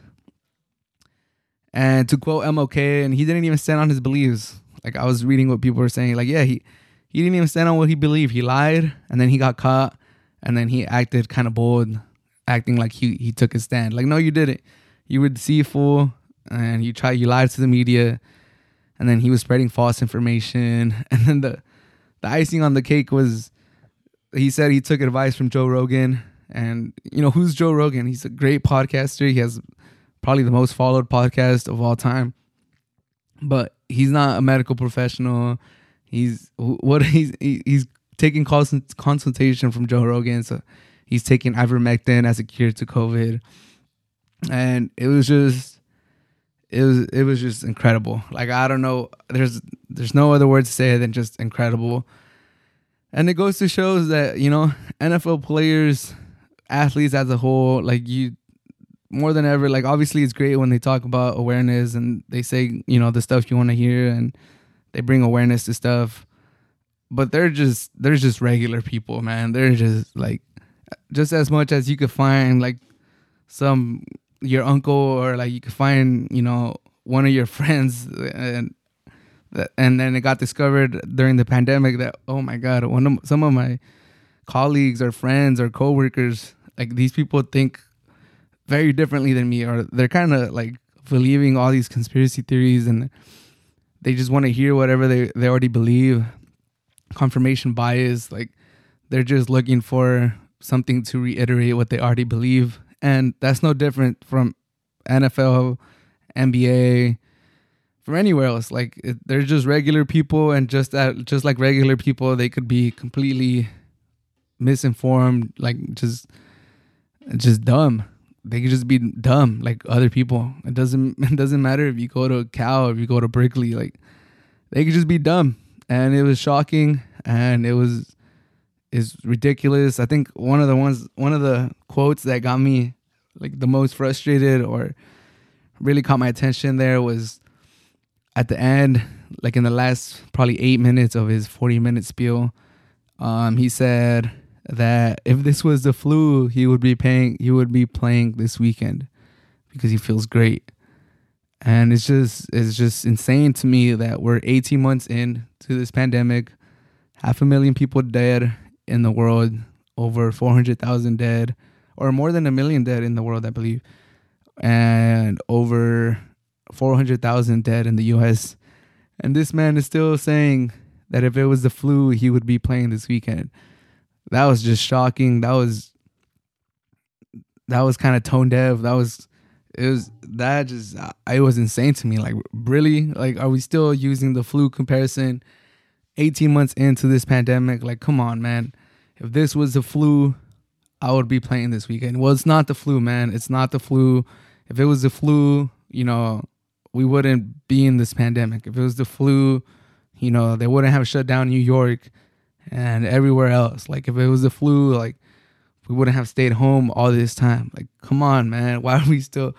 And to quote MLK, and he didn't even stand on his beliefs. Like I was reading what people were saying, like, yeah, he he didn't even stand on what he believed. He lied, and then he got caught, and then he acted kind of bold, acting like he he took a stand. Like, no, you didn't. You were deceitful, and you tried. You lied to the media and then he was spreading false information and then the the icing on the cake was he said he took advice from Joe Rogan and you know who's Joe Rogan he's a great podcaster he has probably the most followed podcast of all time but he's not a medical professional he's what he's he's taking consultation from Joe Rogan so he's taking ivermectin as a cure to covid and it was just it was it was just incredible. Like I don't know, there's there's no other word to say than just incredible. And it goes to shows that you know NFL players, athletes as a whole, like you, more than ever. Like obviously, it's great when they talk about awareness and they say you know the stuff you want to hear and they bring awareness to stuff. But they're just they're just regular people, man. They're just like just as much as you could find like some your uncle or like you could find you know one of your friends and and then it got discovered during the pandemic that oh my god one of some of my colleagues or friends or coworkers like these people think very differently than me or they're kind of like believing all these conspiracy theories and they just want to hear whatever they they already believe confirmation bias like they're just looking for something to reiterate what they already believe and that's no different from NFL, NBA, from anywhere else. Like it, they're just regular people, and just that, just like regular people, they could be completely misinformed, like just, just dumb. They could just be dumb, like other people. It doesn't, it doesn't matter if you go to Cal, if you go to Berkeley, like they could just be dumb. And it was shocking, and it was is ridiculous. I think one of the ones, one of the quotes that got me like the most frustrated or really caught my attention there was at the end, like in the last probably eight minutes of his 40 minute spiel. Um, he said that if this was the flu, he would be paying, he would be playing this weekend because he feels great. And it's just, it's just insane to me that we're 18 months in to this pandemic, half a million people dead in the world, over 400,000 dead, or more than a million dead in the world, I believe, and over 400,000 dead in the US. And this man is still saying that if it was the flu, he would be playing this weekend. That was just shocking. That was that was kind of tone deaf. That was it was that just uh, it was insane to me. Like really, like are we still using the flu comparison? 18 months into this pandemic, like come on, man. If this was the flu, I would be playing this weekend. Well, it's not the flu, man. It's not the flu. If it was the flu, you know, we wouldn't be in this pandemic. If it was the flu, you know, they wouldn't have shut down New York and everywhere else. Like if it was the flu, like we wouldn't have stayed home all this time. Like, come on, man. Why are we still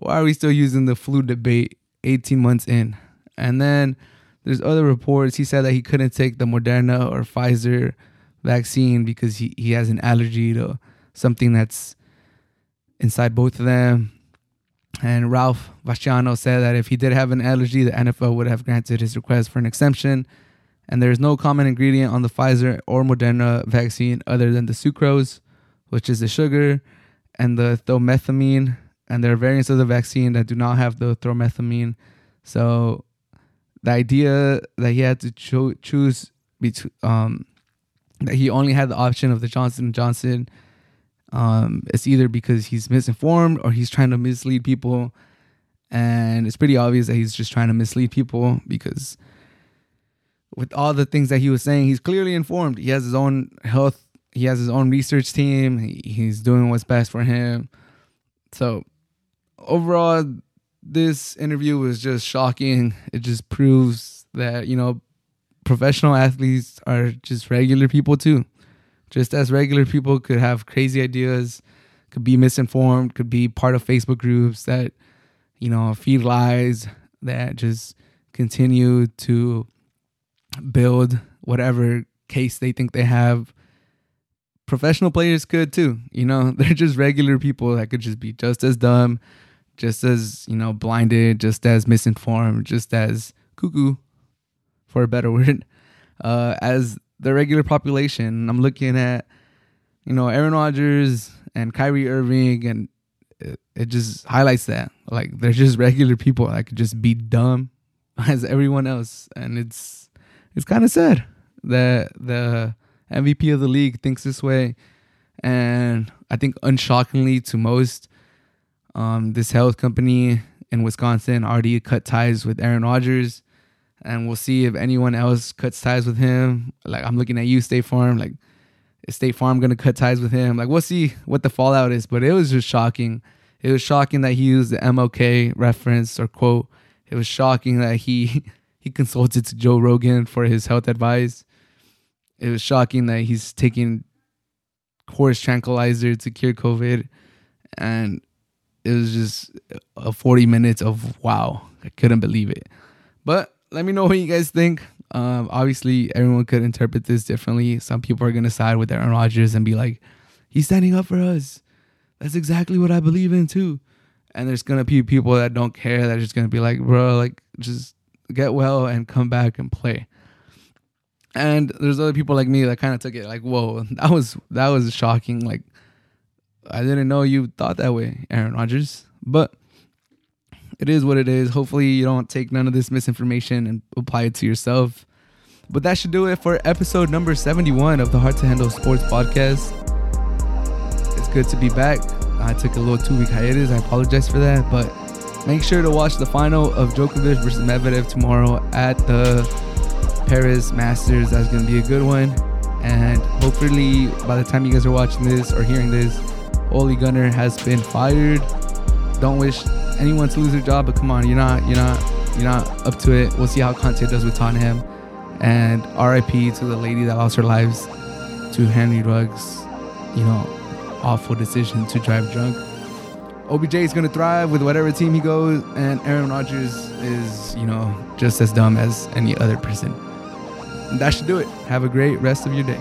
why are we still using the flu debate 18 months in? And then there's other reports. He said that he couldn't take the Moderna or Pfizer vaccine because he, he has an allergy to something that's inside both of them. And Ralph Vacchiano said that if he did have an allergy, the NFL would have granted his request for an exemption. And there is no common ingredient on the Pfizer or Moderna vaccine other than the sucrose, which is the sugar, and the tromethamine. And there are variants of the vaccine that do not have the tromethamine. So the idea that he had to cho- choose between um, that he only had the option of the Johnson Johnson um, it's either because he's misinformed or he's trying to mislead people. And it's pretty obvious that he's just trying to mislead people because with all the things that he was saying, he's clearly informed. He has his own health, he has his own research team, he, he's doing what's best for him. So, overall, this interview was just shocking. It just proves that, you know, professional athletes are just regular people too just as regular people could have crazy ideas, could be misinformed, could be part of Facebook groups that, you know, feed lies that just continue to build whatever case they think they have. Professional players could too, you know, they're just regular people that could just be just as dumb, just as, you know, blinded, just as misinformed, just as cuckoo, for a better word, uh, as the regular population. I'm looking at, you know, Aaron Rodgers and Kyrie Irving, and it, it just highlights that. Like, they're just regular people that could just be dumb as everyone else. And it's it's kind of sad that the MVP of the league thinks this way. And I think, unshockingly to most, um, this health company in Wisconsin already cut ties with Aaron Rodgers and we'll see if anyone else cuts ties with him. Like I'm looking at you, State Farm. Like is State Farm gonna cut ties with him? Like we'll see what the fallout is. But it was just shocking. It was shocking that he used the MLK reference or quote. It was shocking that he he consulted to Joe Rogan for his health advice. It was shocking that he's taking horse tranquilizer to cure COVID, and it was just a 40 minutes of wow. I couldn't believe it. But let me know what you guys think. Um, obviously, everyone could interpret this differently. Some people are gonna side with Aaron Rodgers and be like, "He's standing up for us." That's exactly what I believe in too. And there's gonna be people that don't care. That are just gonna be like, "Bro, like just get well and come back and play." And there's other people like me that kind of took it like, "Whoa, that was that was shocking." Like, I didn't know you thought that way, Aaron Rodgers. But it is what it is. Hopefully, you don't take none of this misinformation and apply it to yourself. But that should do it for episode number 71 of the Hard to Handle Sports Podcast. It's good to be back. I took a little two week hiatus. I apologize for that. But make sure to watch the final of Djokovic versus Medvedev tomorrow at the Paris Masters. That's going to be a good one. And hopefully, by the time you guys are watching this or hearing this, Ole Gunnar has been fired. Don't wish anyone to lose their job, but come on, you're not, you're not, you're not up to it. We'll see how Conte does with Tottenham. And RIP to the lady that lost her lives to Henry Ruggs. You know, awful decision to drive drunk. OBJ is going to thrive with whatever team he goes, and Aaron Rodgers is, you know, just as dumb as any other person. That should do it. Have a great rest of your day.